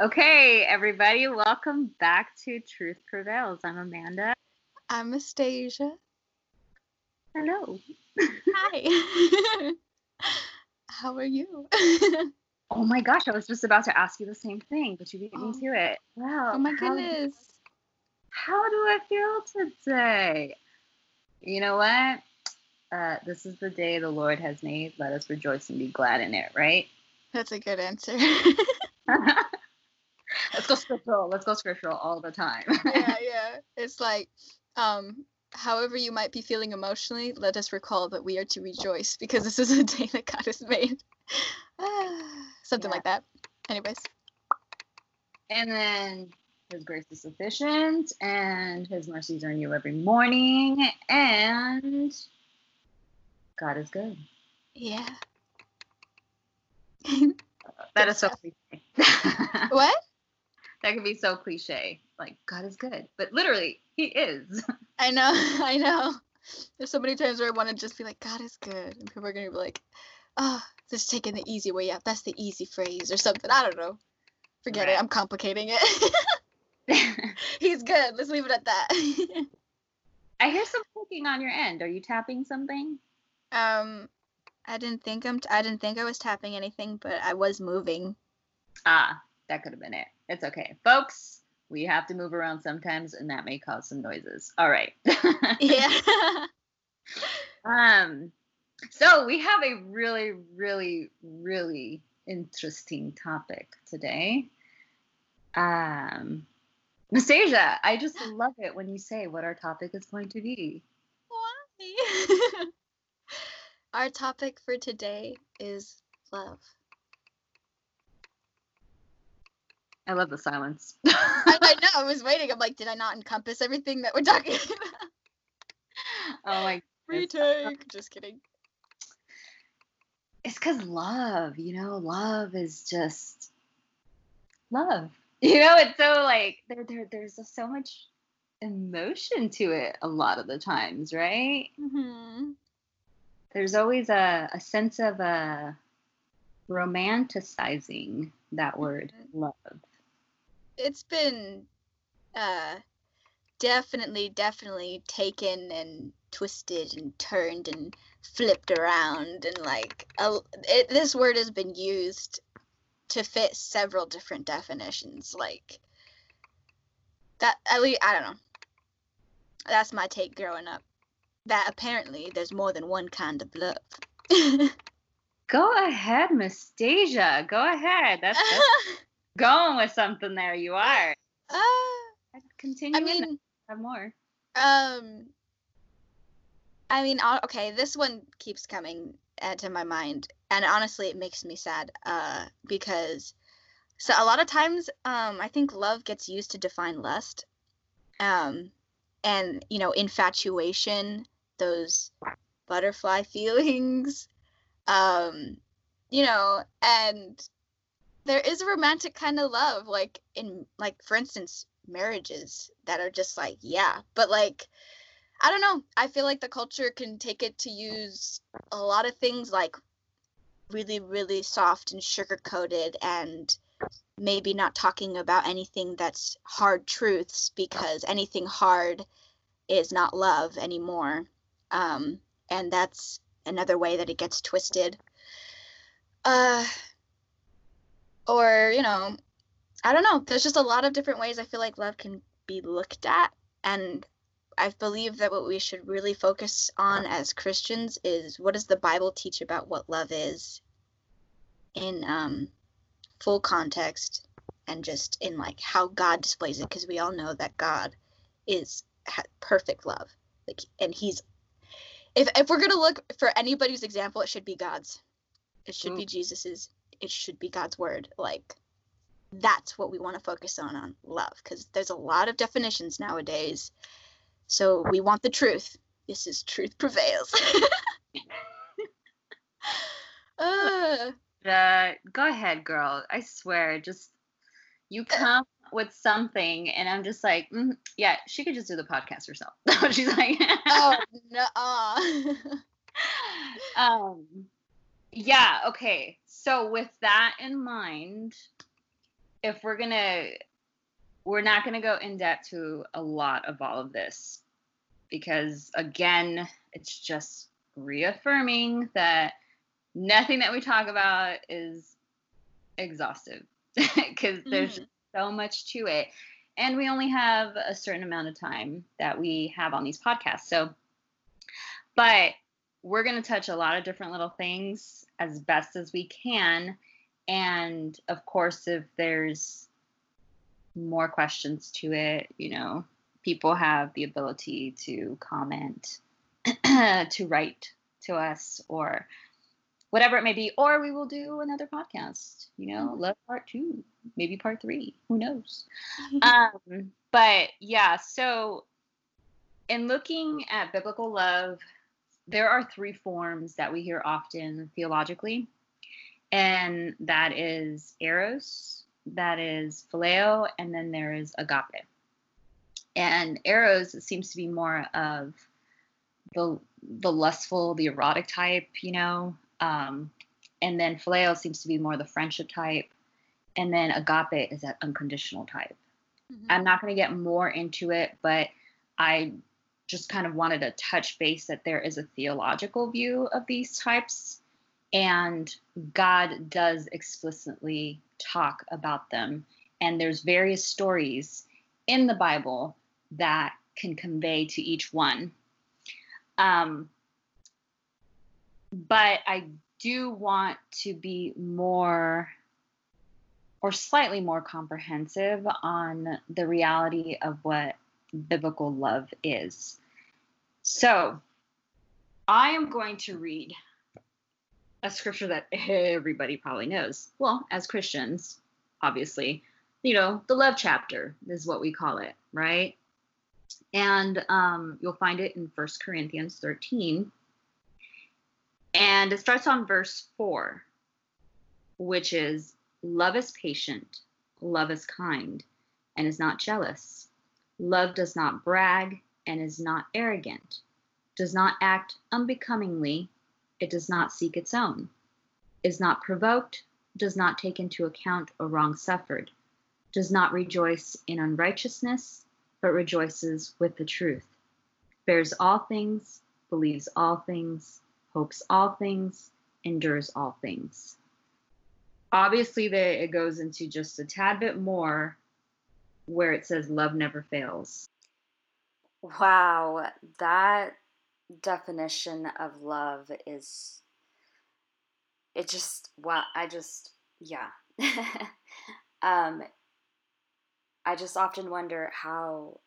Okay, everybody, welcome back to Truth Prevails. I'm Amanda. I'm Astasia. Hello. Hi. How are you? oh my gosh, I was just about to ask you the same thing, but you beat Oh. me to it. Wow. oh my how- goodness. How do I feel today? You know what? Uh, this is the day the Lord has made. Let us rejoice and be glad in it, right? That's a good answer. Let's go scriptural. Let's go scriptural all the time. yeah, yeah. It's like, um, however you might be feeling emotionally, let us recall that we are to rejoice because this is a day that God has made. Something Yeah. like that. Anyways. And then his grace is sufficient, and his mercies are new every morning, and God is good. Yeah. That is so what? That could be so cliche. Like, God is good. But literally, he is. I know, I know. There's so many times where I want to just be like, God is good. And people are going to be like, oh, just taking the easy way out. That's the easy phrase or something. I don't know. Forget Right. it. I'm complicating it. He's good. Let's leave it at that. I hear some clicking on your end. Are you tapping something? um, I didn't think I'm. T- I didn't think I was tapping anything, but I was moving. Ah, that could have been it. It's okay. Folks, we have to move around sometimes, and that may cause some noises. All right. Yeah. Um, so we have a really, really, really interesting topic today. Um, Nastasia, I just love it when you say what our topic is going to be. Why? Our topic for today is love. I love the silence. I, I know. I was waiting. I'm like, did I not encompass everything that we're talking about? oh my, Retake. Just kidding. it's because love, you know, love is just love. You know, it's so like there, there, there's so much emotion to it a lot of the times, right? Mm-hmm. there's always a, a sense of uh, romanticizing that word love It's been uh, definitely, definitely taken and twisted and turned and flipped around and like a, it, this word has been used to fit several different definitions. Like that, at least I don't know. That's my take growing up. That apparently there's more than one kind of love. go ahead Nastasia. go ahead that's, that's going with something there you are Uh, continue I mean, have more Um, I mean, uh, okay, this one keeps coming uh, to my mind, and honestly, it makes me sad. Uh, because so a lot of times, um, I think love gets used to define lust, um, and you know, infatuation, those butterfly feelings, um, you know, and there is a romantic kind of love, like in like for instance, marriages that are just like yeah, but like I don't know. I feel like the culture can take it to use a lot of things like really, really soft and sugar coated and maybe not talking about anything that's hard truths because anything hard is not love anymore. Um, and that's another way that it gets twisted. Uh, or, you know, I don't know. There's just a lot of different ways I feel like love can be looked at. And I believe that what we should really focus on as Christians is what does the Bible teach about what love is in um, full context and just in like how God displays it because we all know that God is ha- perfect love like and he's if if we're going to look for anybody's example it should be God's it should be Jesus's it should be God's word like that's what we want to focus on on love because there's a lot of definitions nowadays so we want the truth. This is truth prevails. uh, uh, go ahead girl i swear just you come with something and i'm just like mm, yeah she could just do the podcast herself she's like oh no. um yeah okay so with that in mind if we're gonna, we're not gonna go in depth to a lot of all of this because again, it's just reaffirming that nothing that we talk about is exhaustive because mm-hmm. there's so much to it. And we only have a certain amount of time that we have on these podcasts. So, but we're going to touch a lot of different little things as best as we can. And of course, if there's more questions to it, you know, people have the ability to comment, to write to us, or whatever it may be, or we will do another podcast, you know, mm-hmm. love part two, maybe part three, who knows? um, but yeah, so in looking at biblical love, there are three forms that we hear often theologically, and that is eros, that is phileo, and then there is agape. And eros seems to be more of the the lustful, the erotic type, you know, um, and then phileo seems to be more the friendship type. And then agape is that unconditional type. Mm-hmm. I'm not going to get more into it, but I just kind of wanted to touch base that there is a theological view of these types. And God does explicitly talk about them. And there's various stories in the Bible that can convey to each one. Um, but I do want to be more or slightly more comprehensive on the reality of what biblical love is. So, I am going to read a scripture that everybody probably knows. Well, as Christians, obviously, you know, the love chapter is what we call it, right? And um, you'll find it in First Corinthians 13. And it starts on verse 4, which is Love is patient, love is kind, and is not jealous. Love does not brag and is not arrogant, does not act unbecomingly, it does not seek its own, is not provoked, does not take into account a wrong suffered, does not rejoice in unrighteousness, but rejoices with the truth, bears all things, believes all things, hopes all things, endures all things. Obviously, the, it goes into just a tad bit more where it says love never fails. Wow, that definition of love is it just wow, I just yeah. um I just often wonder how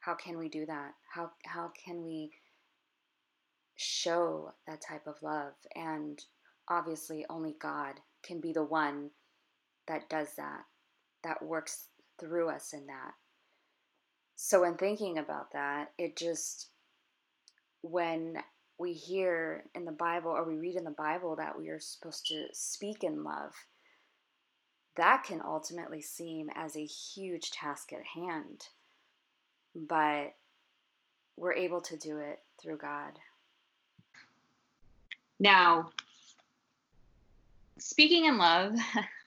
how can we do that? How how can we show that type of love? And obviously only God can be the one that does that, that works through us in that. So in thinking about that, it just when we hear in the Bible or we read in the Bible that we are supposed to speak in love, that can ultimately seem as a huge task at hand. But we're able to do it through God. Now, speaking in love,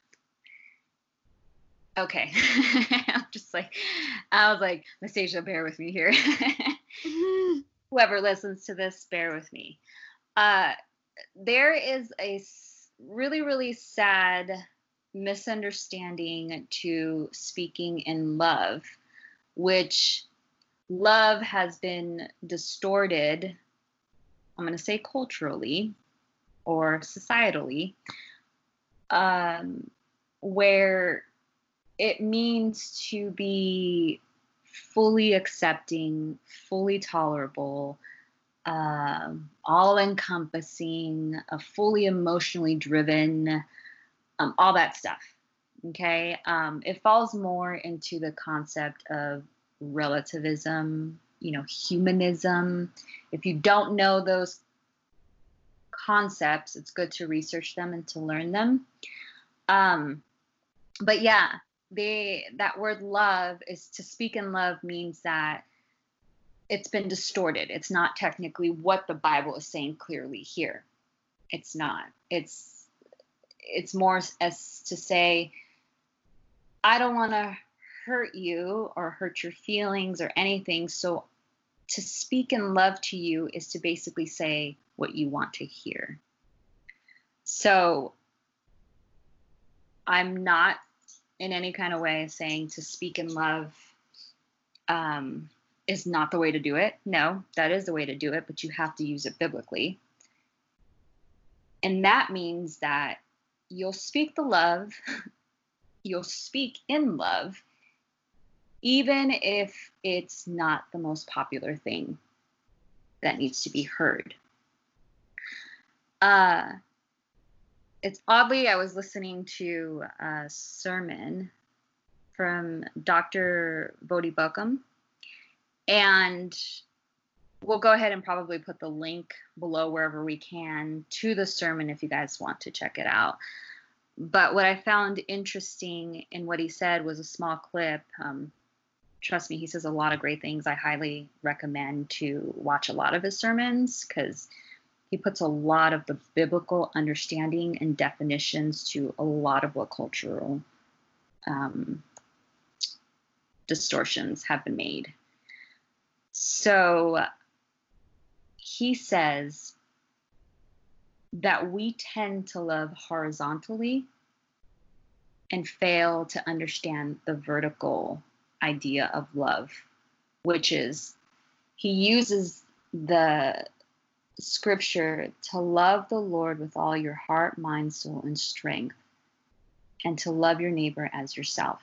okay. I'm just like, I was like, Nastasia, bear with me here. Whoever listens to this, bear with me. Uh, there is a really, really sad misunderstanding to speaking in love, which love has been distorted, I'm going to say culturally or societally, um, where it means to be fully accepting, fully tolerable, um, all encompassing, a fully emotionally driven, um, all that stuff. Okay. Um, it falls more into the concept of relativism, you know, humanism. If you don't know those concepts, it's good to research them and to learn them. Um, but yeah, they that word love is to speak in love means that it's been distorted. It's not technically what the Bible is saying clearly here. It's not. It's it's more as to say I don't want to hurt you or hurt your feelings or anything. So to speak in love to you is to basically say what you want to hear. So I'm not in any kind of way saying to speak in love um, is not the way to do it. No, that is the way to do it, but you have to use it biblically. And that means that you'll speak the love, you'll speak in love, even if it's not the most popular thing that needs to be heard. Uh, it's oddly, I was listening to a sermon from Dr. Voddie Baucham, and we'll go ahead and probably put the link below wherever we can to the sermon if you guys want to check it out. But what I found interesting in what he said was a small clip. Um, trust me, he says a lot of great things. I highly recommend to watch a lot of his sermons because he puts a lot of the biblical understanding and definitions to a lot of what cultural um, distortions have been made. So he says that we tend to love horizontally and fail to understand the vertical idea of love, which is he uses the scripture to love the Lord with all your heart, mind, soul, and strength, and to love your neighbor as yourself.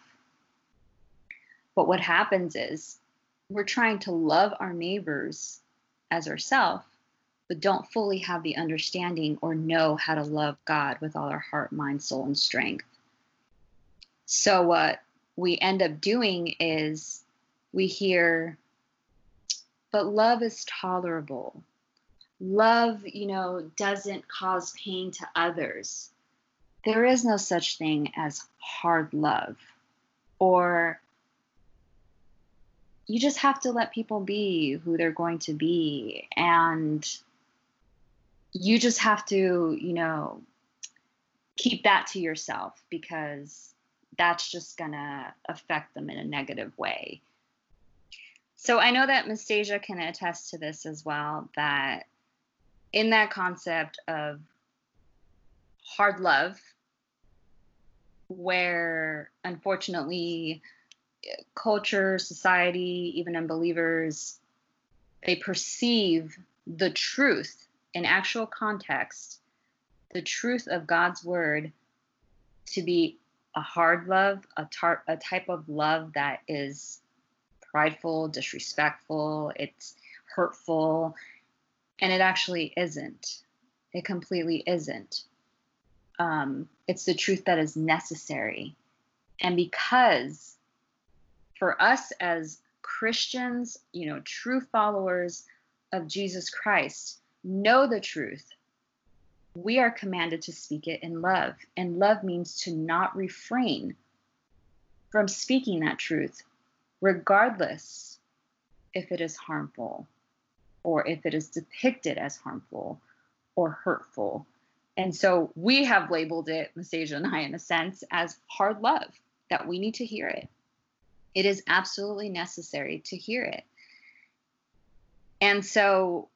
But what happens is we're trying to love our neighbors as ourselves, but don't fully have the understanding or know how to love God with all our heart, mind, soul, and strength. So, what we end up doing is we hear, but love is tolerable love, you know, doesn't cause pain to others. There is no such thing as hard love. Or you just have to let people be who they're going to be. And you just have to, you know, keep that to yourself because that's just going to affect them in a negative way. So I know that Nastasia can attest to this as well that in that concept of hard love, where unfortunately culture, society, even unbelievers, they perceive the truth in actual context, the truth of God's word to be a hard love, a, tar- a type of love that is prideful, disrespectful, it's hurtful, and it actually isn't. It completely isn't. Um, it's the truth that is necessary. And because for us as Christians, you know, true followers of Jesus Christ, know the truth, we are commanded to speak it in love. And love means to not refrain from speaking that truth, regardless if it is harmful or if it is depicted as harmful or hurtful. And so we have labeled it, Nastasia and I, in a sense, as hard love, that we need to hear it. It is absolutely necessary to hear it. And so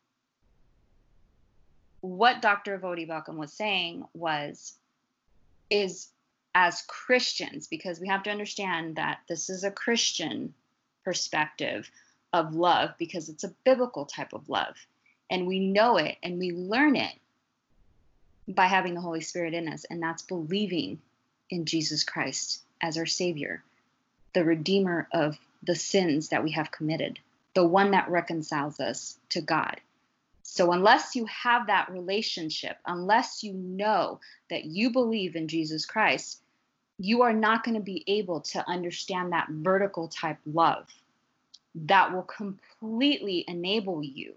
what Dr. Voddie Baucham was saying was, is as Christians, because we have to understand that this is a Christian perspective, of love because it's a biblical type of love. And we know it and we learn it by having the Holy Spirit in us. And that's believing in Jesus Christ as our Savior, the Redeemer of the sins that we have committed, the one that reconciles us to God. So, unless you have that relationship, unless you know that you believe in Jesus Christ, you are not going to be able to understand that vertical type love that will completely enable you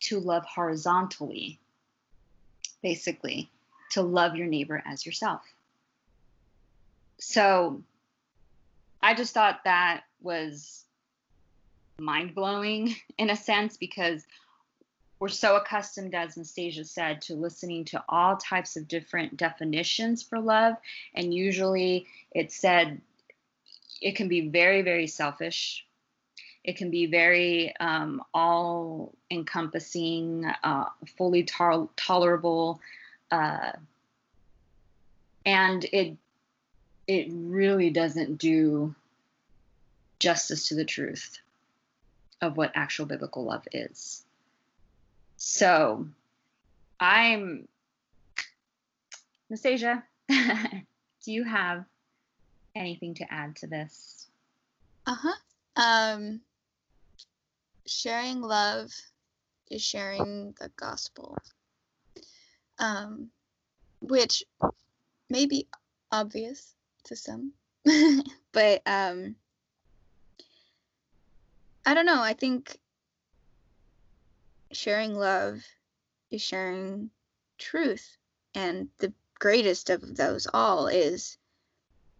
to love horizontally, basically, to love your neighbor as yourself. So I just thought that was mind blowing in a sense because we're so accustomed, as Nastasia said, to listening to all types of different definitions for love. And usually it said it can be very, very selfish. It can be very um, all encompassing, uh, fully to- tolerable. Uh, and it it really doesn't do justice to the truth of what actual biblical love is. So I'm Nastasia, do you have anything to add to this? Uh-huh. Um sharing love is sharing the gospel. Um which may be obvious to some. but um I don't know, I think sharing love is sharing truth and the greatest of those all is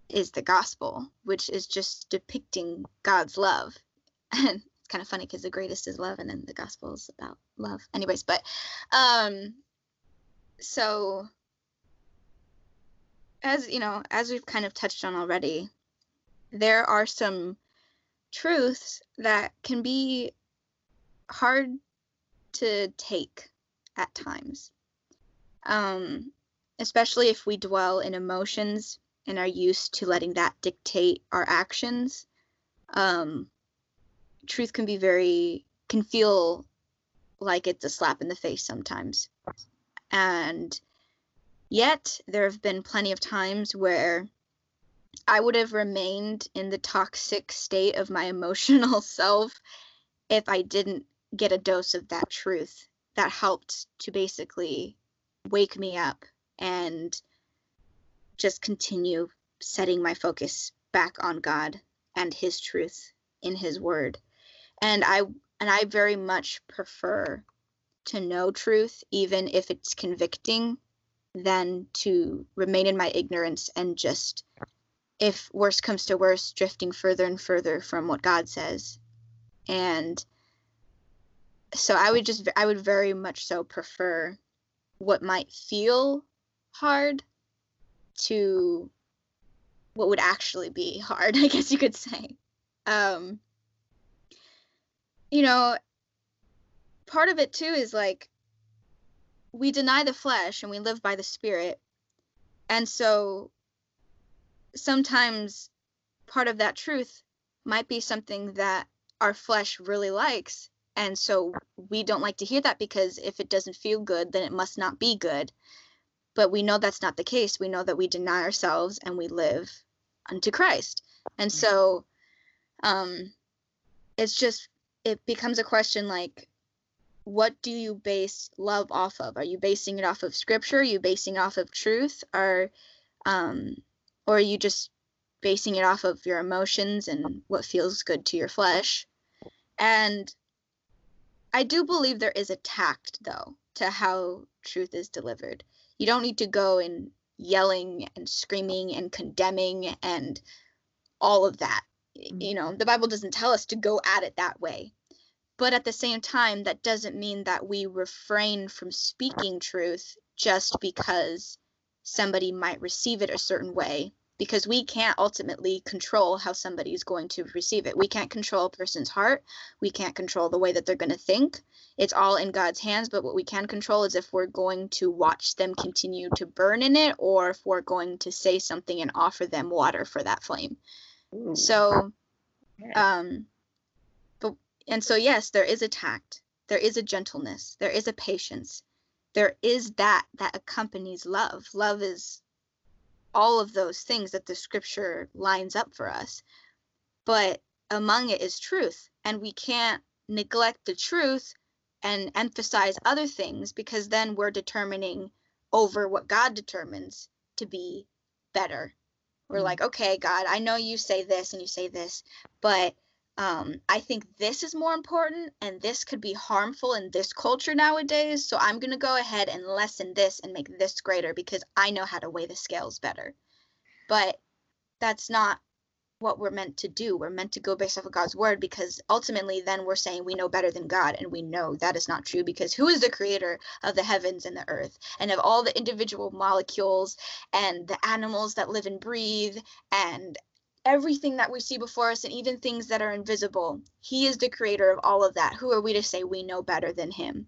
is the gospel which is just depicting god's love and it's kind of funny because the greatest is love and then the gospel is about love anyways but um so as you know as we've kind of touched on already there are some truths that can be hard to take at times. Um, especially if we dwell in emotions and are used to letting that dictate our actions. Um, truth can be very, can feel like it's a slap in the face sometimes. And yet, there have been plenty of times where I would have remained in the toxic state of my emotional self if I didn't get a dose of that truth that helped to basically wake me up and just continue setting my focus back on God and his truth in his word. And I and I very much prefer to know truth even if it's convicting than to remain in my ignorance and just if worst comes to worst drifting further and further from what God says. And so I would just I would very much so prefer what might feel hard to what would actually be hard, I guess you could say. Um you know, part of it too is like we deny the flesh and we live by the spirit. And so sometimes part of that truth might be something that our flesh really likes and so we don't like to hear that because if it doesn't feel good, then it must not be good. But we know that's not the case. We know that we deny ourselves and we live unto Christ. And mm. so um it's just it becomes a question like what do you base love off of? Are you basing it off of scripture? Are you basing it off of truth? Or um or are you just basing it off of your emotions and what feels good to your flesh? And I do believe there is a tact, though, to how truth is delivered. You don't need to go and yelling and screaming and condemning and all of that. Mm-hmm. You know, the Bible doesn't tell us to go at it that way. But at the same time, that doesn't mean that we refrain from speaking truth just because somebody might receive it a certain way because we can't ultimately control how somebody is going to receive it. We can't control a person's heart. We can't control the way that they're going to think. It's all in God's hands, but what we can control is if we're going to watch them continue to burn in it or if we're going to say something and offer them water for that flame. Ooh. So um but and so yes, there is a tact. There is a gentleness. There is a patience. There is that that accompanies love. Love is all of those things that the scripture lines up for us. But among it is truth. And we can't neglect the truth and emphasize other things because then we're determining over what God determines to be better. We're mm-hmm. like, okay, God, I know you say this and you say this, but um, I think this is more important and this could be harmful in this culture nowadays. So I'm going to go ahead and lessen this and make this greater because I know how to weigh the scales better. But that's not what we're meant to do. We're meant to go based off of God's word because ultimately then we're saying we know better than God and we know that is not true because who is the creator of the heavens and the earth and of all the individual molecules and the animals that live and breathe and everything that we see before us and even things that are invisible. He is the creator of all of that. Who are we to say we know better than him?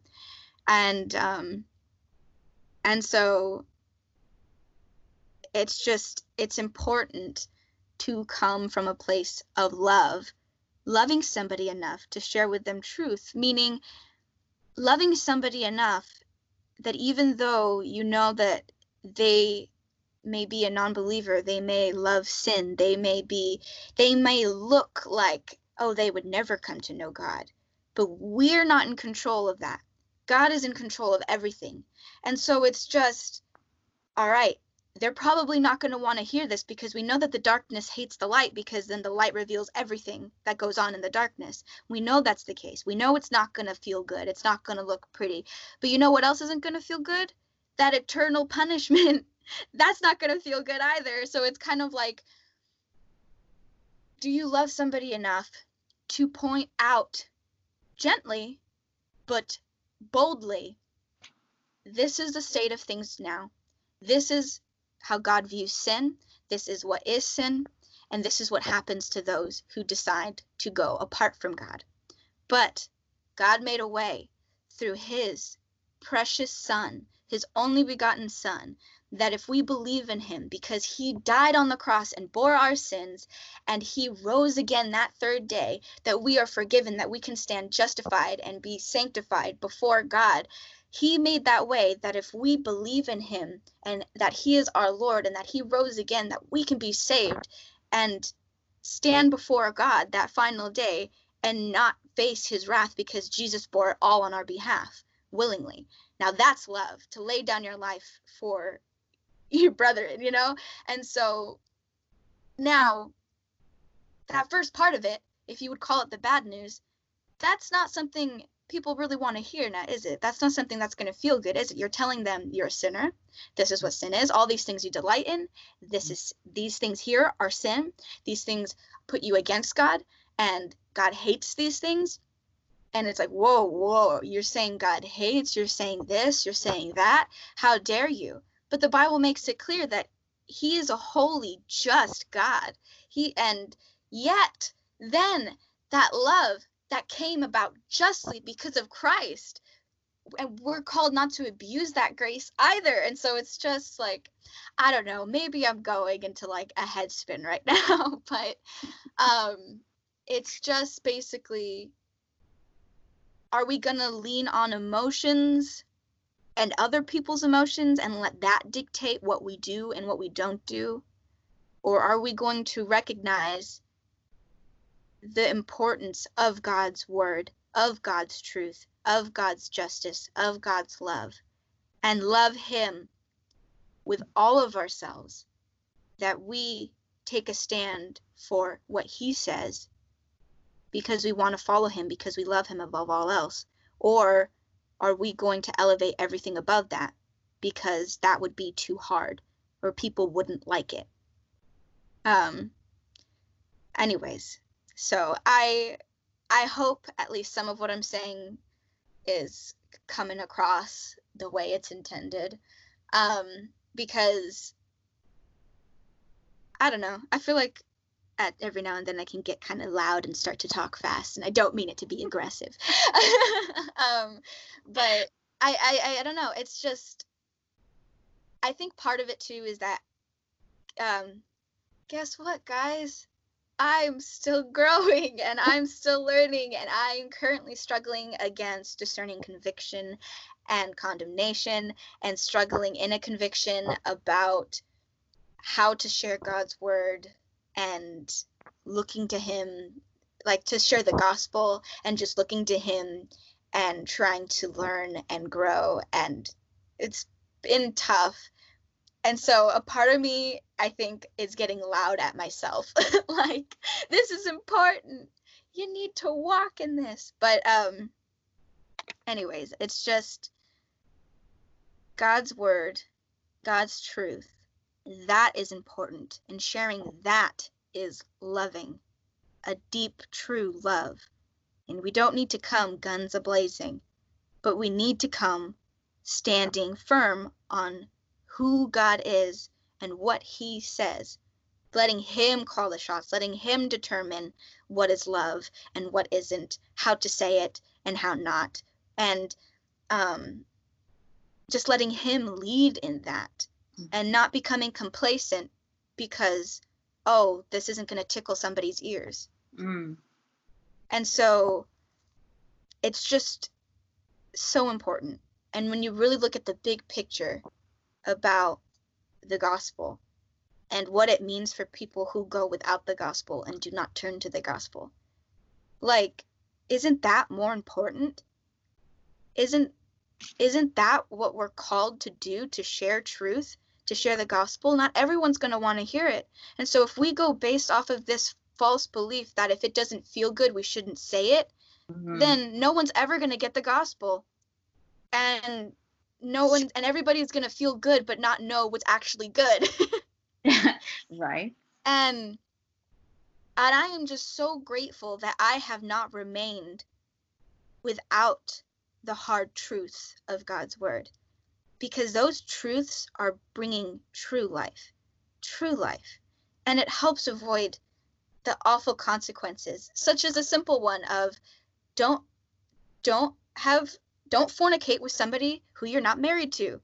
And um and so it's just it's important to come from a place of love, loving somebody enough to share with them truth, meaning loving somebody enough that even though you know that they may be a non-believer they may love sin they may be they may look like oh they would never come to know god but we're not in control of that god is in control of everything and so it's just all right they're probably not going to want to hear this because we know that the darkness hates the light because then the light reveals everything that goes on in the darkness. We know that's the case. We know it's not going to feel good. It's not going to look pretty. But you know what else isn't going to feel good? That eternal punishment. That's not going to feel good either. So it's kind of like do you love somebody enough to point out gently but boldly this is the state of things now. This is how God views sin. This is what is sin. And this is what happens to those who decide to go apart from God. But God made a way through his precious Son, his only begotten Son, that if we believe in him, because he died on the cross and bore our sins, and he rose again that third day, that we are forgiven, that we can stand justified and be sanctified before God he made that way that if we believe in him and that he is our Lord and that he rose again, that we can be saved and stand before God that final day and not face his wrath because Jesus bore it all on our behalf willingly. Now that's love to lay down your life for your brother, you know? And so now that first part of it, if you would call it the bad news, that's not something people really want to hear now, is it? That's not something that's going to feel good, is it? You're telling them you're a sinner. This is what sin is. All these things you delight in. This is these things here are sin. These things put you against God, and God hates these things. And it's like, whoa, whoa, you're saying God hates, you're saying this, you're saying that. How dare you? But the Bible makes it clear that He is a holy, just God. He and yet then that love that came about justly because of Christ. And we're called not to abuse that grace either. And so it's just like, I don't know, maybe I'm going into like a head spin right now, but um it's just basically are we going to lean on emotions and other people's emotions and let that dictate what we do and what we don't do? Or are we going to recognize the importance of God's word, of God's truth, of God's justice, of God's love, and love Him with all of ourselves, that we take a stand for what He says because we want to follow Him, because we love Him above all else? Or are we going to elevate everything above that because that would be too hard or people wouldn't like it? Um, anyways, so I I hope at least some of what I'm saying is coming across the way it's intended. Um, because I don't know. I feel like at every now and then I can get kind of loud and start to talk fast, and I don't mean it to be aggressive. um, but I, I I don't know. It's just I think part of it too is that um, guess what, guys? I'm still growing and I'm still learning, and I'm currently struggling against discerning conviction and condemnation and struggling in a conviction about how to share God's word and looking to Him, like to share the gospel and just looking to Him and trying to learn and grow. And it's been tough. And so a part of me i think is getting loud at myself. Like this is important. You need to walk in this. But um anyways it's just god's word god's truth that is important and sharing that is loving, a deep, true love. And we don't need to come guns a blazing, but we need to come standing firm on who God is and what He says, letting Him call the shots, letting Him determine what is love and what isn't, how to say it and how not, and um, just letting Him lead in that. And not becoming complacent because, oh, this isn't going to tickle somebody's ears. Mm. And so it's just so important. And when you really look at the big picture about the gospel and what it means for people who go without the gospel and do not turn to the gospel, like, isn't that more important? Isn't isn't that what we're called to do to share truth to share the gospel not everyone's going to want to hear it. And so if we go based off of this false belief that if it doesn't feel good we shouldn't say it mm-hmm. then no one's ever going to get the gospel. And no one and everybody's going to feel good but not know what's actually good. Right. And and i am just so grateful that i have not remained without the hard truths of God's word because those truths are bringing true life, true life. And it helps avoid the awful consequences, such as a simple one of don't don't have don't fornicate with somebody who you're not married to.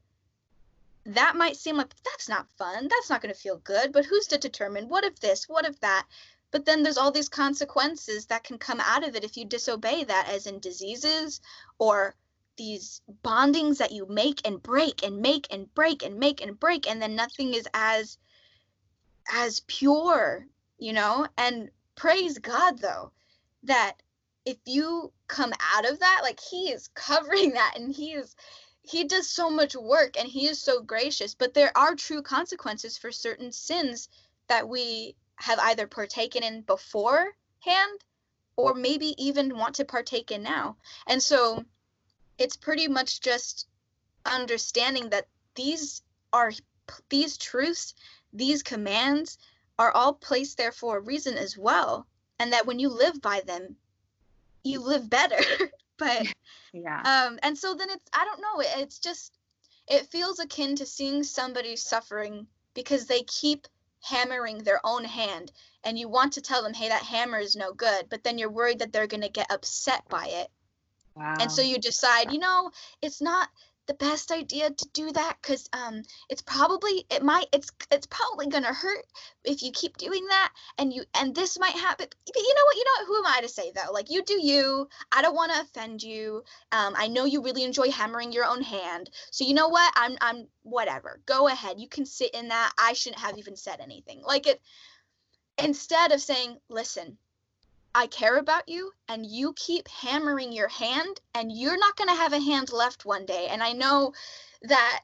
That might seem like that's not fun. That's not going to feel good, but who's to determine what if this, what if that? But then there's all these consequences that can come out of it if you disobey that, as in diseases or these bondings that you make and break and make and break and make and break, and then nothing is as as pure, you know? And praise God though, that if you come out of that, like he is covering that and he is he does so much work and he is so gracious, but there are true consequences for certain sins that we have either partaken in beforehand or maybe even want to partake in now. And so it's pretty much just understanding that these are these truths, these commands are all placed there for a reason as well. And that when you live by them, you live better. but yeah. Um, and so then it's I don't know, it's just it feels akin to seeing somebody suffering because they keep hammering their own hand and you want to tell them hey that hammer is no good but then you're worried that they're going to get upset by it wow. and so you decide you know it's not the best idea to do that because um it's probably it might it's it's probably gonna hurt if you keep doing that and you and this might happen. But you know what? You know what, who am i to say though? Like you do you. I don't want to offend you. Um i know you really enjoy hammering your own hand. So you know what? I'm i'm whatever. Go ahead. You can sit in that. I shouldn't have even said anything. Like it instead of saying listen I care about you and you keep hammering your hand and you're not going to have a hand left one day. And I know that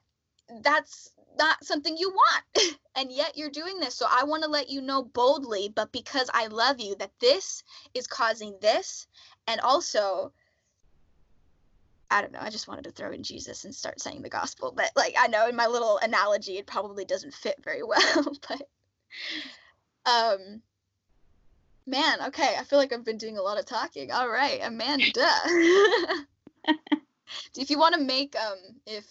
that's not something you want. and yet you're doing this. So I want to let you know boldly, but because I love you, that this is causing this. And also, I don't know. I just wanted to throw in Jesus and start saying the gospel. But like, I know in my little analogy, it probably doesn't fit very well. but, um, Man, okay. I feel like I've been doing a lot of talking. All right, Amanda. if you want to make um if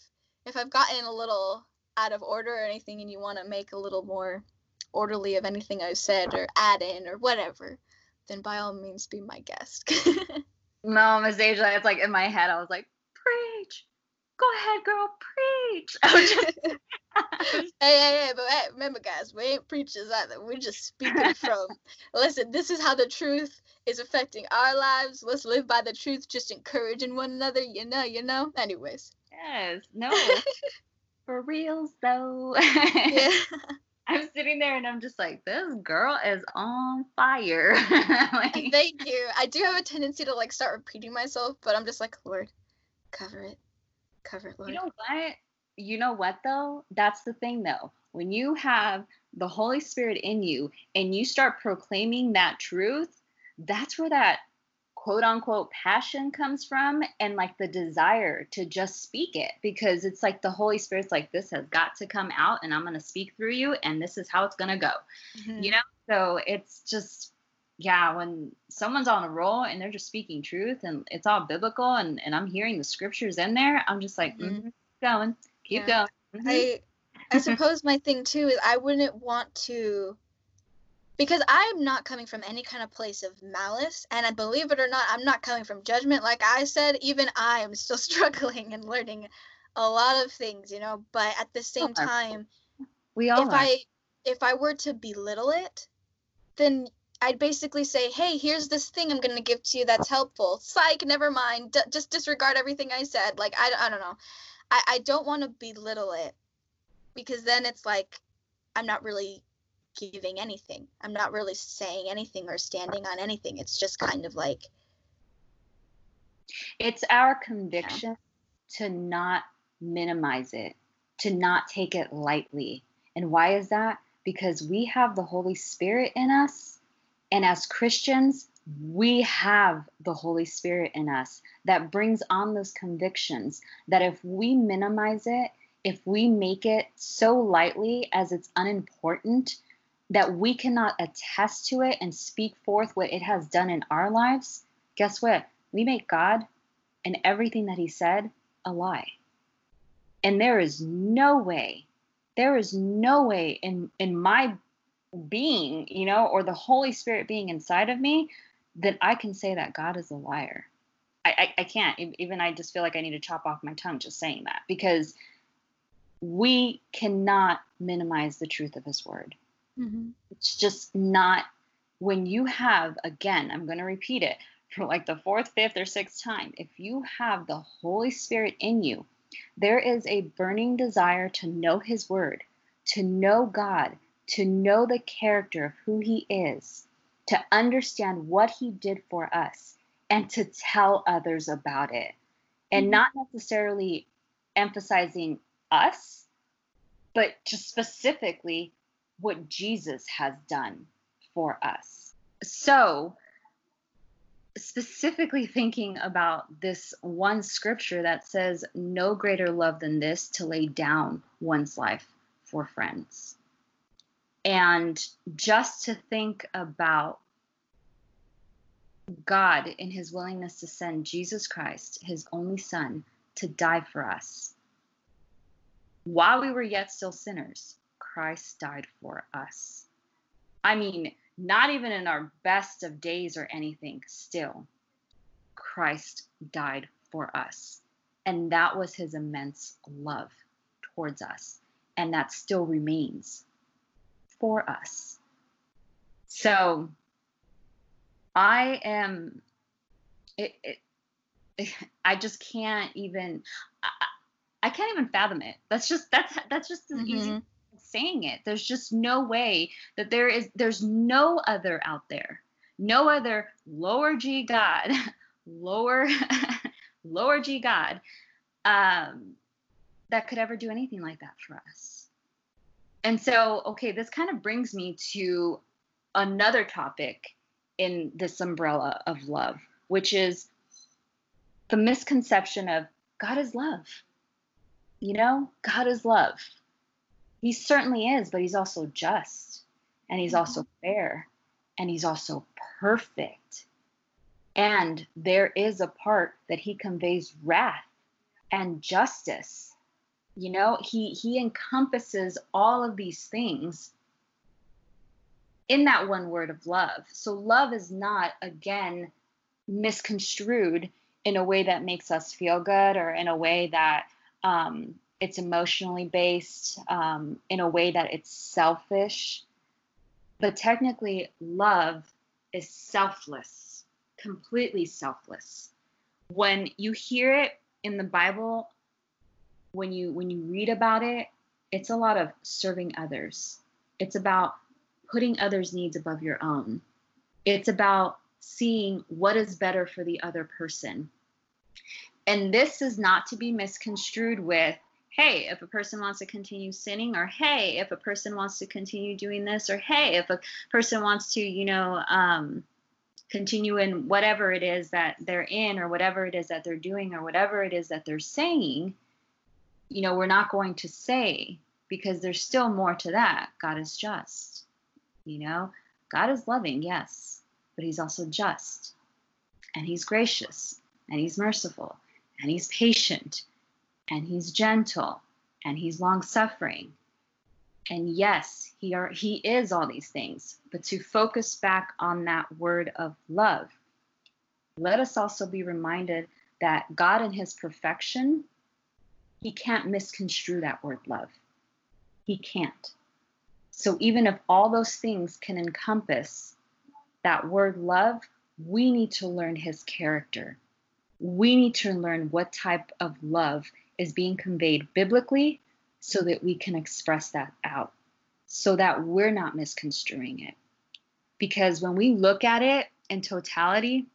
if I've gotten a little out of order or anything and you want to make a little more orderly of anything I've said or add in or whatever, then by all means be my guest. no, Miss Asia, it's like in my head I was like. Go ahead, girl, preach. hey, hey, hey, but hey, remember, guys, we ain't preachers either. We're just speaking from. Listen, this is how the truth is affecting our lives. Let's live by the truth, just encouraging one another. You know, you know. Anyways. Yes. No. For reals, though. yeah. I'm sitting there and I'm just like, this girl is on fire. like, Thank you. I do have a tendency to like start repeating myself, but I'm just like, Lord, cover it, Lord. You know what? you know what though? That's the thing though. When you have the Holy Spirit in you and you start proclaiming that truth, that's where that quote unquote passion comes from and like the desire to just speak it because it's like the Holy Spirit's like, this has got to come out and I'm going to speak through you and this is how it's going to go. Mm-hmm. You know? So it's just, yeah, when someone's on a roll and they're just speaking truth and it's all biblical and, and I'm hearing the scriptures in there, I'm just like, mm-hmm. Mm-hmm, going, keep yeah. going. Mm-hmm. I I suppose my thing too is I wouldn't want to because I'm not coming from any kind of place of malice, and I believe it or not, I'm not coming from judgment. Like I said, even I am still struggling and learning a lot of things, you know. But at the same time, we all if are. I if I were to belittle it, then I'd basically say, "Hey, here's this thing I'm gonna give to you that's helpful." Psych, never mind. D- just disregard everything I said. Like I, I don't know. I, I don't want to belittle it because then it's like I'm not really giving anything. I'm not really saying anything or standing on anything. It's just kind of like it's our conviction to not minimize it, to not take it lightly. And why is that? Because we have the Holy Spirit in us. And as Christians, we have the Holy Spirit in us that brings on those convictions that if we minimize it, if we make it so lightly as it's unimportant, that we cannot attest to it and speak forth what it has done in our lives, guess what? We make God and everything that He said a lie. And there is no way, there is no way in, in my being, you know, or the Holy Spirit being inside of me that I can say that God is a liar. I, I, I can't. Even I just feel like I need to chop off my tongue just saying that because we cannot minimize the truth of His word. Mm-hmm. It's just not when you have, again, I'm going to repeat it for like the fourth, fifth, or sixth time. If you have the Holy Spirit in you, there is a burning desire to know His Word, to know God, to know the character of who He is, to understand what He did for us, and to tell others about it. And mm-hmm. not necessarily emphasizing us, but just specifically what Jesus has done for us. So, specifically thinking about this one scripture that says, No greater love than this to lay down one's life for friends. And just to think about God in his willingness to send Jesus Christ, his only son, to die for us while we were yet still sinners Christ died for us. I mean, not even in our best of days or anything, still, Christ died for us. And that was his immense love towards us. And that still remains for us. So I am, it, it, I just can't even, I, I, can't even fathom it. That's just, that's, that's just mm-hmm. easy saying it. There's just no way that there is there's no other out there. No other lower G God, lower lower G God um, that could ever do anything like that for us. And so, okay, this kind of brings me to another topic in this umbrella of love, which is the misconception of God is love. You know, God is love. He certainly is, but he's also just and he's also fair and he's also perfect. And there is a part that he conveys wrath and justice. You know, he he encompasses all of these things in that one word of love. So love is not again misconstrued in a way that makes us feel good or in a way that um, it's emotionally based um, in a way that it's selfish. But technically, love is selfless, completely selfless. When you hear it in the Bible, when you when you read about it, it's a lot of serving others. It's about putting others' needs above your own. It's about seeing what is better for the other person. And this is not to be misconstrued with hey, if a person wants to continue sinning, or hey, if a person wants to continue doing this, or hey, if a person wants to, you know, um, continue in whatever it is that they're in, or whatever it is that they're doing, or whatever it is that they're saying, you know, we're not going to say because there's still more to that. God is just, you know. God is loving, yes, but he's also just and he's gracious and he's merciful and he's patient and he's gentle and he's long suffering. And yes, he are he is all these things, but to focus back on that word of love. Let us also be reminded that God in his perfection, he can't misconstrue that word love. He can't. So even if all those things can encompass that word love, we need to learn his character. We need to learn what type of love is being conveyed biblically so that we can express that out, so that we're not misconstruing it. Because when we look at it in totality,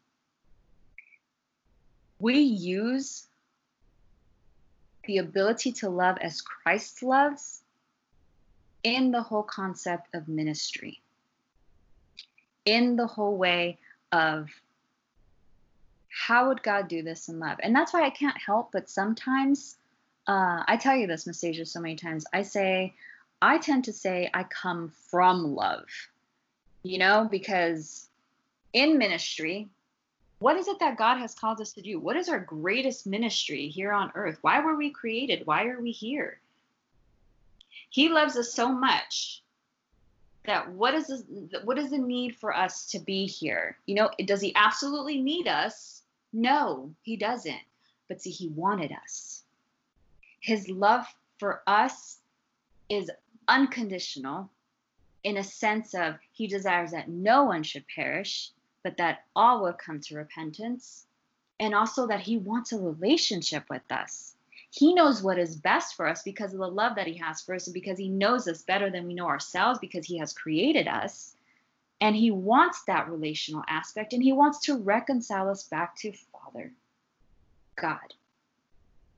we use the ability to love as Christ loves in the whole concept of ministry, in the whole way of how would God do this in love? And that's why I can't help but sometimes uh, I tell you this, Nastasia, so many times. I say, I tend to say I come from love, you know, because in ministry, what is it that God has called us to do? What is our greatest ministry here on earth? Why were we created? Why are we here? He loves us so much that what is this, what is the need for us to be here? You know, does he absolutely need us? No, he doesn't. But see, he wanted us. His love for us is unconditional in a sense of he desires that no one should perish, but that all will come to repentance, and also that he wants a relationship with us. He knows what is best for us because of the love that He has for us and because He knows us better than we know ourselves because He has created us. And He wants that relational aspect and He wants to reconcile us back to Father, God.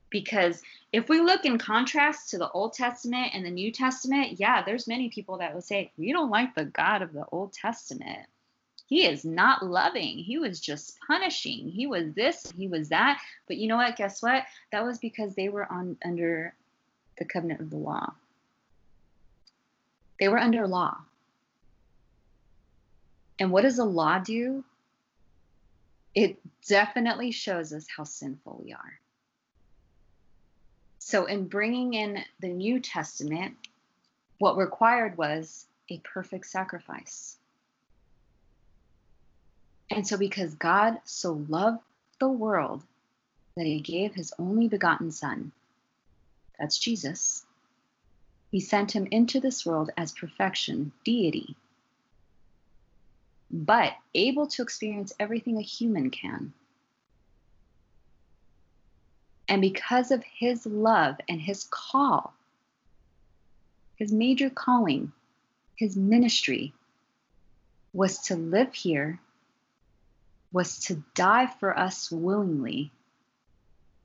Because if we look in contrast to the Old Testament and the New Testament, yeah, there's many people that will say, we don't like the God of the Old Testament he is not loving. He was just punishing. He was this, he was that. But you know what? Guess what? That was because they were on under the covenant of the law. They were under law. And what does the law do? It definitely shows us how sinful we are. So, in bringing in the New Testament, what required was a perfect sacrifice. And so, because God so loved the world that he gave his only begotten Son, that's Jesus, he sent him into this world as perfection, deity, but able to experience everything a human can. And because of his love and his call, his major calling, his ministry was to live here was to die for us willingly,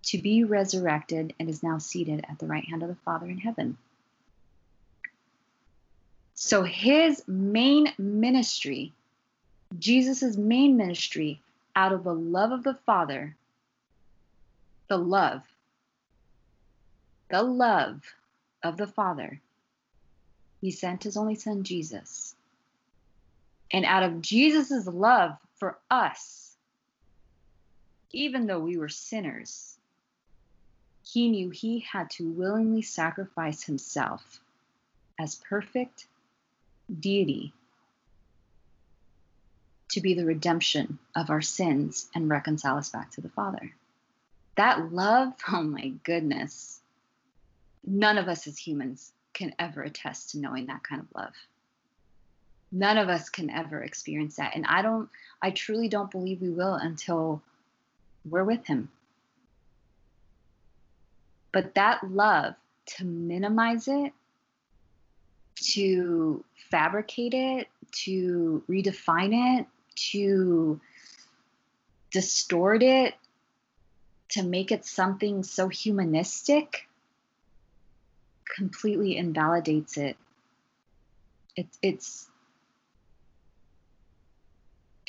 to be resurrected, and is now seated at the right hand of the Father in heaven. So his main ministry, Jesus' main ministry, out of the love of the Father, the love, the love of the Father, he sent his only son, Jesus. And out of Jesus' love for us, even though we were sinners, he knew he had to willingly sacrifice himself as perfect deity to be the redemption of our sins and reconcile us back to the Father. That love, oh my goodness, none of us as humans can ever attest to knowing that kind of love none of us can ever experience that and i don't i truly don't believe we will until we're with him but that love to minimize it to fabricate it to redefine it to distort it to make it something so humanistic completely invalidates it. it it's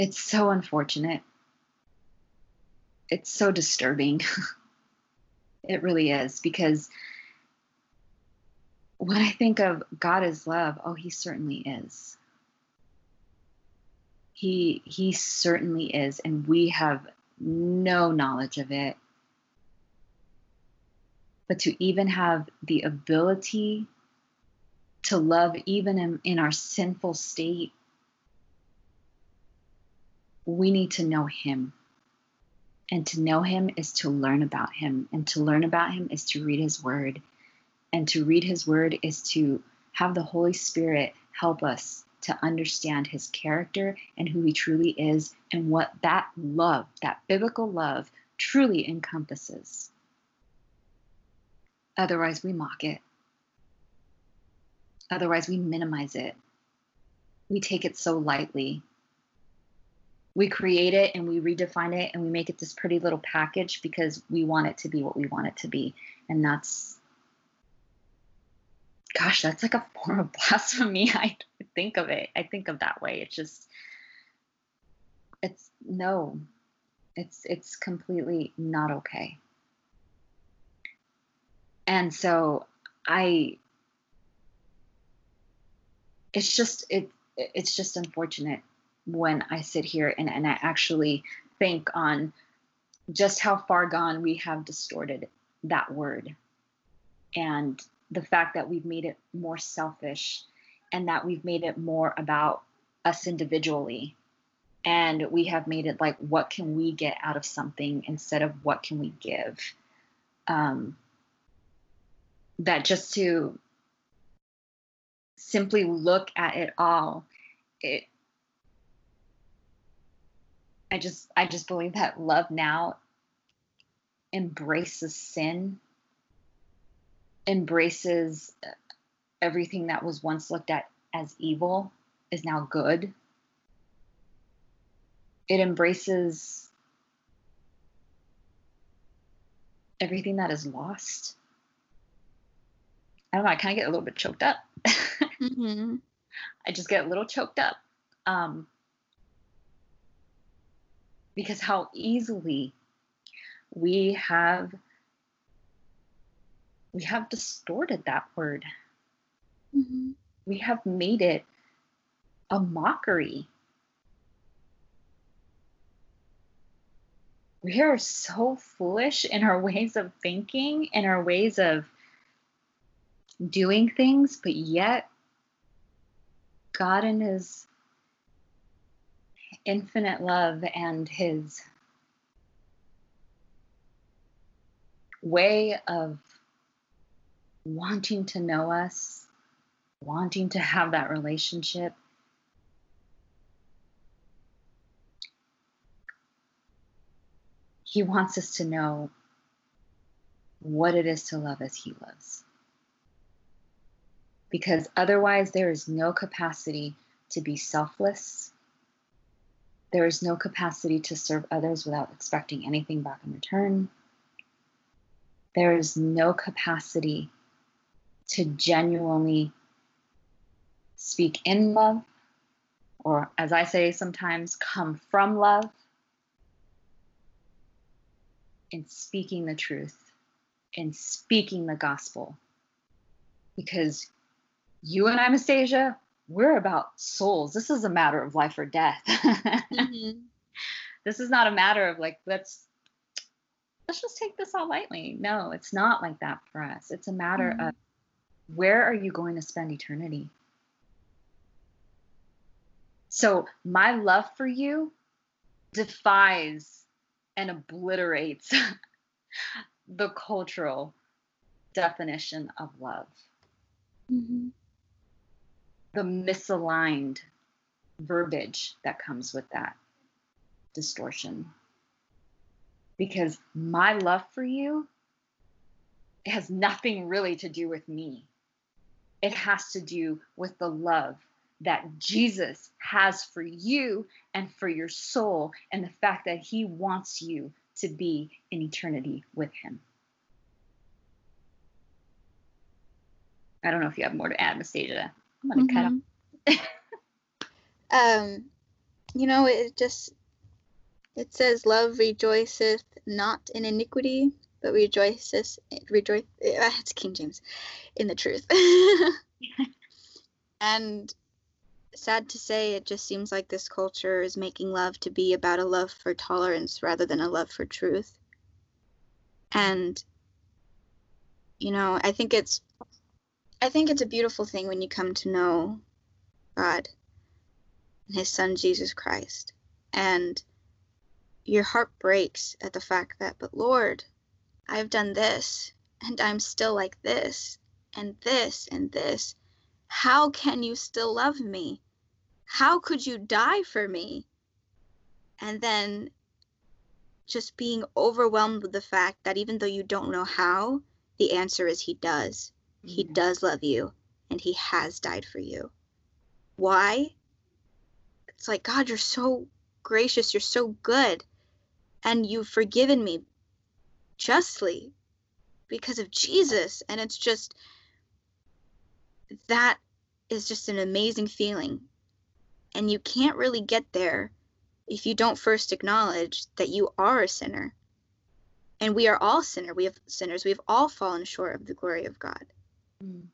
it's so unfortunate. It's so disturbing. it really is because when I think of God as love, oh, he certainly is. He he certainly is, and we have no knowledge of it. But to even have the ability to love even in, in our sinful state, we need to know him. And to know him is to learn about him. And to learn about him is to read his word. And to read his word is to have the Holy Spirit help us to understand his character and who he truly is and what that love, that biblical love, truly encompasses. Otherwise, we mock it. Otherwise, we minimize it. We take it so lightly we create it and we redefine it and we make it this pretty little package because we want it to be what we want it to be. And that's gosh that's like a form of blasphemy. I think of it. I think of that way. It's just it's no it's it's completely not okay. And so i it's just it it's just unfortunate when I sit here and, and I actually think on just how far gone we have distorted that word. And the fact that we've made it more selfish and that we've made it more about us individually. And we have made it like what can we get out of something instead of what can we give? Um, that just to simply look at it all it I just I just believe that love now embraces sin, embraces everything that was once looked at as evil is now good. It embraces everything that is lost. I don't know, I kind of get a little bit choked up. mm-hmm. I just get a little choked up. Um, because how easily we have we have distorted that word mm-hmm. we have made it a mockery we are so foolish in our ways of thinking and our ways of doing things but yet god in his infinite love and his way of wanting to know us, wanting to have that relationship. He wants us to know what it is to love as He loves. Because otherwise, there is no capacity to be selfless, there is no capacity to serve others without expecting anything back in return. There is no capacity to genuinely speak in love, or as I say sometimes, come from love in speaking the truth, in speaking the gospel. Because you and I, Anastasia, we're about souls. This is a matter of life or death. mm-hmm. This is not a matter of like let's let's just take this all lightly. No, it's not like that for us. It's a matter mm-hmm. of where are you going to spend eternity? So, my love for you defies and obliterates the cultural definition of love. Mm-hmm the misaligned verbiage that comes with that distortion. Because my love for you has nothing really to do with me. It has to do with the love that Jesus has for you and for your soul, and the fact that he wants you to be in eternity with him. I don't know if you have more to add, Anastasia. I'm gonna mm-hmm. cut off. um, you know, it just it says, "Love rejoiceth not in iniquity, but rejoiceth rejoice." It's King James, in the truth. and sad to say, it just seems like this culture is making love to be about a love for tolerance rather than a love for truth. And you know, I think it's I think it's a beautiful thing when you come to know God and his son Jesus Christ. And your heart breaks at the fact that, but Lord, I've done this and I'm still like this and this and this. How can you still love me? How could you die for me? And then just being overwhelmed with the fact that even though you don't know how, the answer is He does. He mm-hmm. does love you and He has died for you. Why? It's like, God, you're so gracious, you're so good, and you've forgiven me justly because of Jesus. And it's just, that is just an amazing feeling. And you can't really get there if you don't first acknowledge that you are a sinner. And we are all sinner. We have sinners. We have all fallen short of the glory of God. Mm.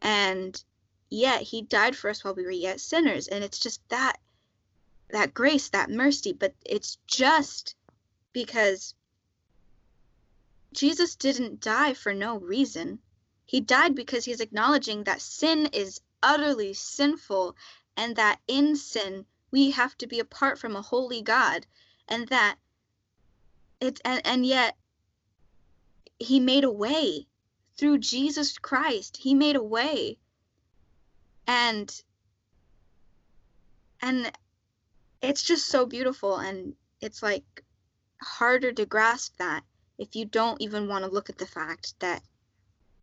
And yet he died for us while we were yet sinners. And it's just that that grace, that mercy, but it's just because Jesus didn't die for no reason. He died because he's acknowledging that sin is utterly sinful and that in sin we have to be apart from a holy God and that it's and, and yet he made a way through Jesus Christ. He made a way. And and it's just so beautiful and it's like harder to grasp that if you don't even want to look at the fact that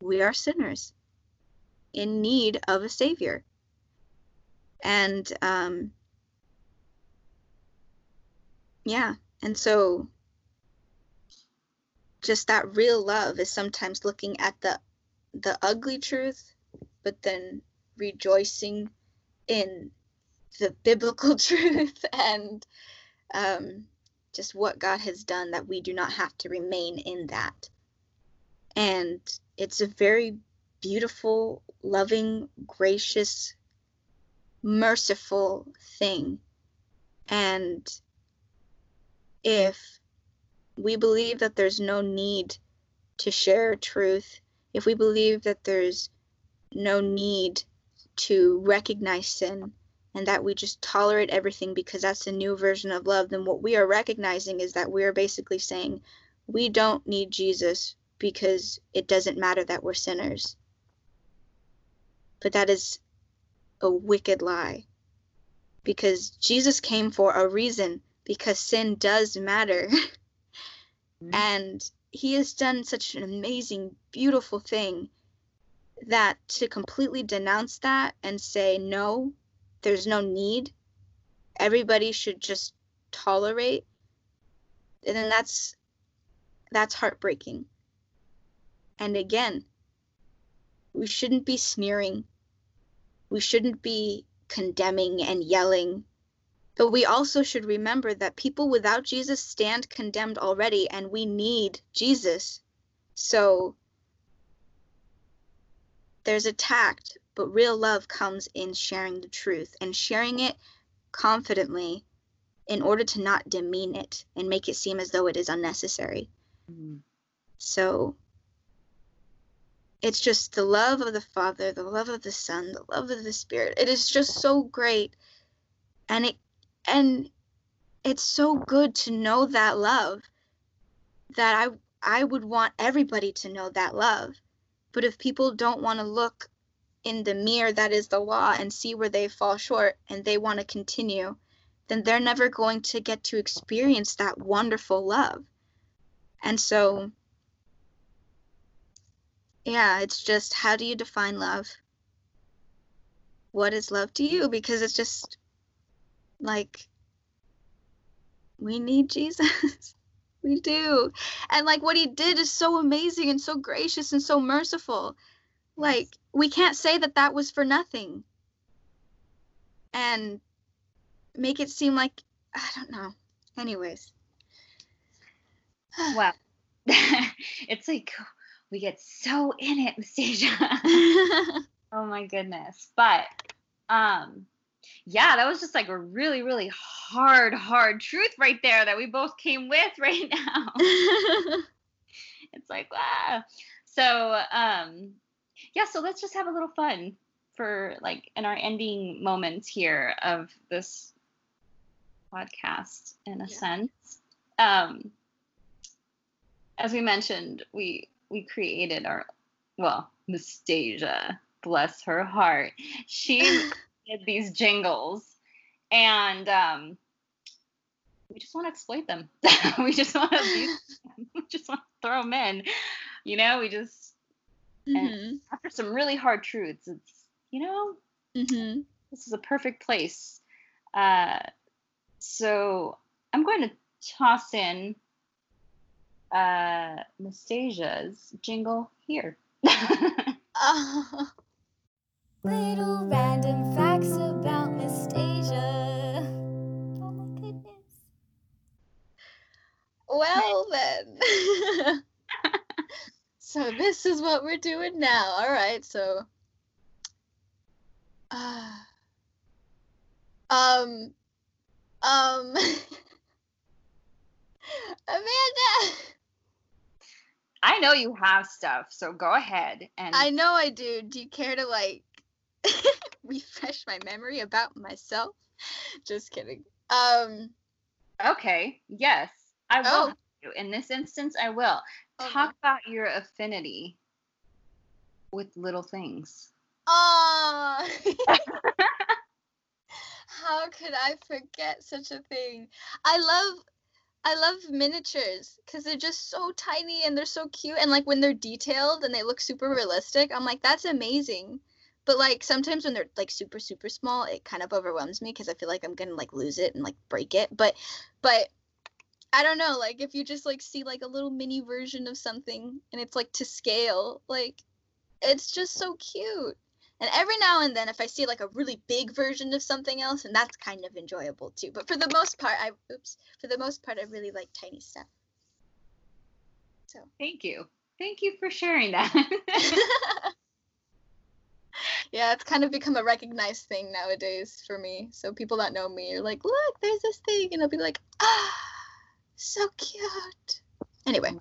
we are sinners in need of a savior and um yeah and so just that real love is sometimes looking at the the ugly truth but then rejoicing in the biblical truth and um, just what God has done that we do not have to remain in that. And it's a very beautiful, loving, gracious, merciful thing. And if we believe that there's no need to share truth, if we believe that there's no need to recognize sin, and that we just tolerate everything because that's a new version of love, then what we are recognizing is that we are basically saying we don't need Jesus because it doesn't matter that we're sinners. But that is a wicked lie. Because Jesus came for a reason, because sin does matter. mm-hmm. And he has done such an amazing, beautiful thing that to completely denounce that and say, no, there's no need. Everybody should just tolerate and then that's that's heartbreaking. And again we shouldn't be sneering. We shouldn't be condemning and yelling but we also should remember that people without Jesus stand condemned already and we need Jesus so there's a tact but real love comes in sharing the truth and sharing it confidently in order to not demean it and make it seem as though it is unnecessary. Mm-hmm. So it's just the love of the Father, the love of the Son, the love of the Spirit. It is just so great. And it and it's so good to know that love that I I would want everybody to know that love. But if people don't want to look in the mirror that is the law and see where they fall short and they want to continue, then they're never going to get to experience that wonderful love. And so, yeah, it's just how do you define love? What is love to you? Because it's just like we need Jesus. we do. And like what he did is so amazing and so gracious and so merciful. Like, we can't say that that was for nothing and make it seem like, I don't know. Anyways. well, it's like we get so in it, Nastasia. oh my goodness. But, um, yeah, that was just like a really, really hard, hard truth right there that we both came with right now. it's like, ah. So, um, yeah, so let's just have a little fun for like in our ending moments here of this podcast in a yeah. sense. Um, as we mentioned, we we created our well, Nastasia, bless her heart. She did these jingles and um, we just want to exploit them. we just want to we just want to throw them in. You know, we just mm-hmm. after some really hard truths, it's you know, mm-hmm. this is a perfect place. Uh, so I'm going to toss in uh, Nastasia's jingle here. uh, little random facts about Nastasia. Oh my goodness. Well then. so this is what we're doing now. All right. So. Uh, um. Um. Amanda. I know you have stuff, so go ahead and I know I do. Do you care to like refresh my memory about myself? Just kidding. Um Okay. Yes. I will. Oh. In this instance, I will. Okay. Talk about your affinity with little things. Oh. How could I forget such a thing? I love I love miniatures because they're just so tiny and they're so cute. And like when they're detailed and they look super realistic, I'm like, that's amazing. But like sometimes when they're like super super small, it kind of overwhelms me because I feel like I'm gonna like lose it and like break it. But but I don't know, like if you just like see like a little mini version of something and it's like to scale, like it's just so cute. And every now and then, if I see like a really big version of something else, and that's kind of enjoyable too. But for the most part, I oops, for the most part, I really like tiny stuff. So thank you, thank you for sharing that. yeah, it's kind of become a recognized thing nowadays for me. So people that know me are like, "Look, there's this thing," and I'll be like, "Ah, so cute." Anyway,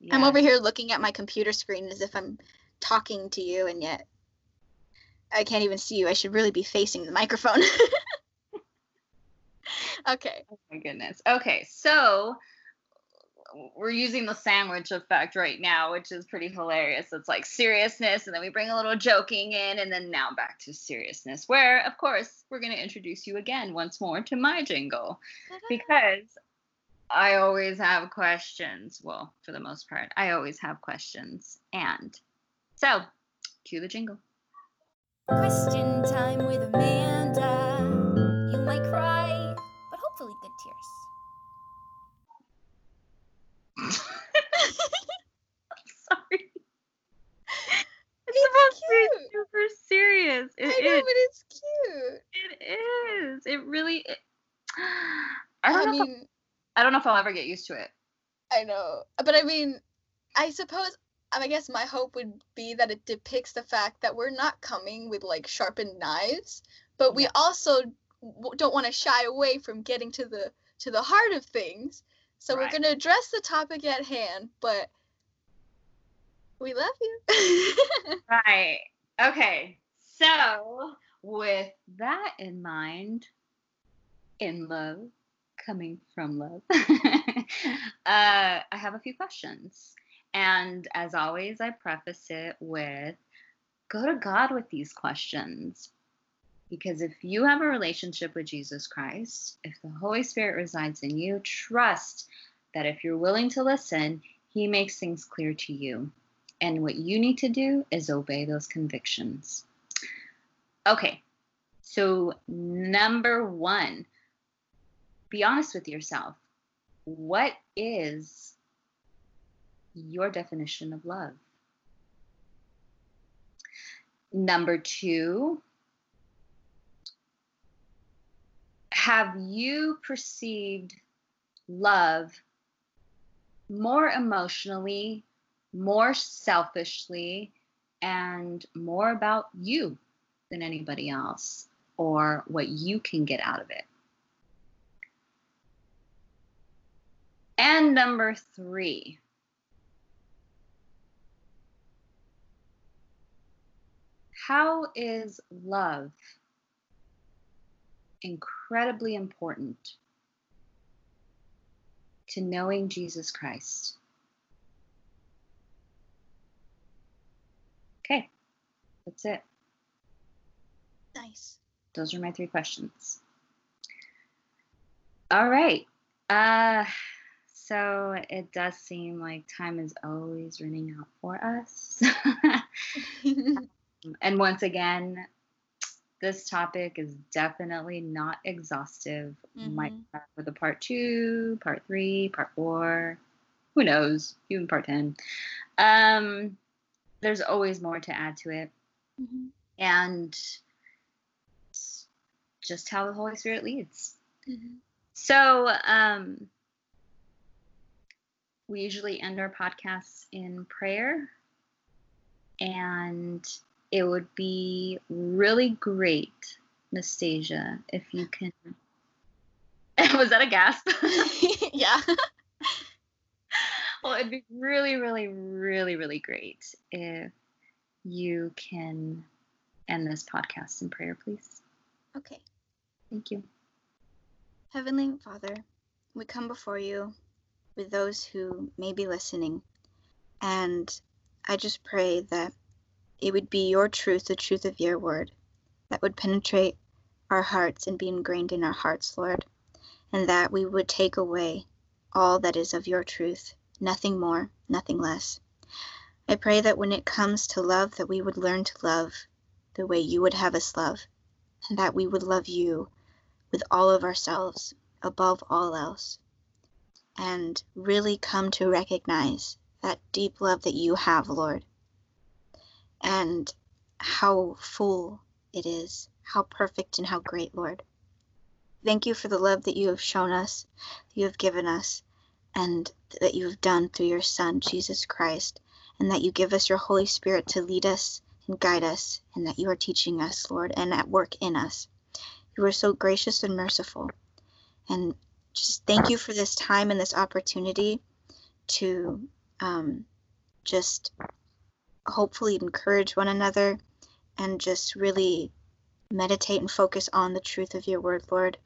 yeah. I'm over here looking at my computer screen as if I'm talking to you, and yet I can't even see you. I should really be facing the microphone. okay. Oh my goodness. Okay, so we're using the sandwich effect right now, which is pretty hilarious. It's like seriousness, and then we bring a little joking in, and then now back to seriousness, where, of course, we're going to introduce you again once more to my jingle because I always have questions. Well, for the most part, I always have questions. And so, cue the jingle. Question time with Amanda. You might cry, but hopefully good tears. Cute. super serious. It I know, but it's cute. It is. It really. It, I don't I know. Mean, I don't know if I'll ever get used to it. I know, but I mean, I suppose um, I guess my hope would be that it depicts the fact that we're not coming with like sharpened knives, but we also don't want to shy away from getting to the to the heart of things. So right. we're going to address the topic at hand, but we love you. right. Okay. So, with that in mind, in love, coming from love, uh, I have a few questions. And as always, I preface it with go to God with these questions. Because if you have a relationship with Jesus Christ, if the Holy Spirit resides in you, trust that if you're willing to listen, He makes things clear to you. And what you need to do is obey those convictions. Okay, so number one, be honest with yourself. What is your definition of love. Number two, have you perceived love more emotionally, more selfishly, and more about you than anybody else? or what you can get out of it. And number three, how is love incredibly important to knowing Jesus Christ? Okay, that's it. Nice. Those are my three questions. All right. Uh, so it does seem like time is always running out for us. and once again, this topic is definitely not exhaustive. Mm-hmm. Might for the part two, part three, part four, who knows, even part 10. Um, there's always more to add to it. Mm-hmm. And just how the Holy Spirit leads. Mm-hmm. So, um, we usually end our podcasts in prayer. And it would be really great, Nastasia, if you can. Was that a gasp? yeah. well, it'd be really, really, really, really great if you can end this podcast in prayer, please. Okay. Thank you. Heavenly Father, we come before you with those who may be listening, and I just pray that it would be your truth, the truth of your word, that would penetrate our hearts and be ingrained in our hearts, Lord, and that we would take away all that is of your truth, nothing more, nothing less. I pray that when it comes to love, that we would learn to love the way you would have us love, and that we would love you with all of ourselves above all else and really come to recognize that deep love that you have, Lord, and how full it is, how perfect and how great, Lord. Thank you for the love that you have shown us, you have given us, and that you have done through your Son, Jesus Christ, and that you give us your Holy Spirit to lead us and guide us, and that you are teaching us, Lord, and at work in us. You are so gracious and merciful. And just thank you for this time and this opportunity to um, just hopefully encourage one another and just really meditate and focus on the truth of your word, Lord.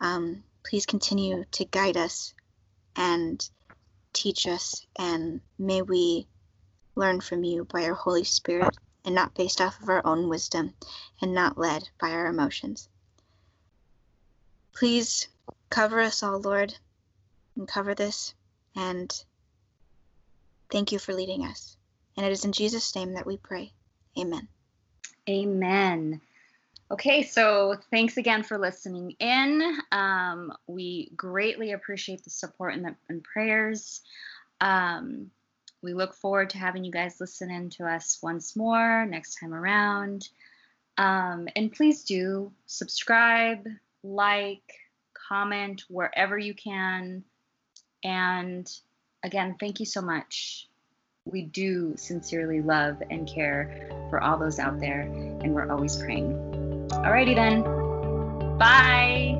Um, please continue to guide us and teach us, and may we learn from you by your Holy Spirit and not based off of our own wisdom and not led by our emotions. Please cover us all, Lord, and cover this. And thank you for leading us. And it is in Jesus' name that we pray. Amen. Amen. Okay, so thanks again for listening in. Um, we greatly appreciate the support and, the, and prayers. Um, we look forward to having you guys listen in to us once more next time around. Um, and please do subscribe, like, comment wherever you can. And again, thank you so much. We do sincerely love and care for all those out there, and we're always praying. Alrighty then. Bye.